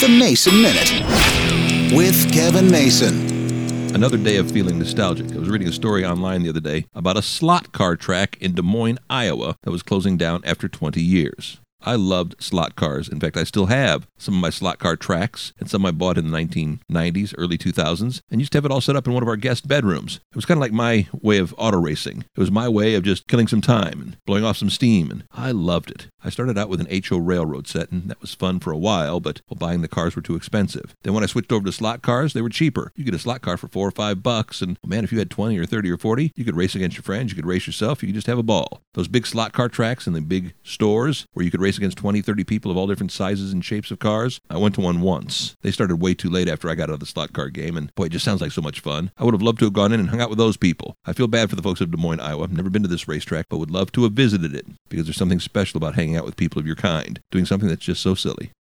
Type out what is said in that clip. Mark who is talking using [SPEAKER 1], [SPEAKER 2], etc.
[SPEAKER 1] The Mason Minute with Kevin Mason.
[SPEAKER 2] Another day of feeling nostalgic. I was reading a story online the other day about a slot car track in Des Moines, Iowa that was closing down after 20 years. I loved slot cars. In fact, I still have some of my slot car tracks and some I bought in the 1990s, early 2000s, and used to have it all set up in one of our guest bedrooms. It was kind of like my way of auto racing. It was my way of just killing some time and blowing off some steam, and I loved it. I started out with an HO railroad set, and that was fun for a while, but well, buying the cars were too expensive. Then when I switched over to slot cars, they were cheaper. You get a slot car for four or five bucks, and well, man, if you had 20 or 30 or 40, you could race against your friends, you could race yourself, you could just have a ball. Those big slot car tracks in the big stores where you could race against 20, 30 people of all different sizes and shapes of cars, I went to one once. They started way too late after I got out of the slot car game, and boy, it just sounds like so much fun. I would have loved to have gone in and hung out with those people. I feel bad for the folks of Des Moines, Iowa. I've never been to this racetrack, but would love to have visited it because there's something special about hanging out with people of your kind, doing something that's just so silly.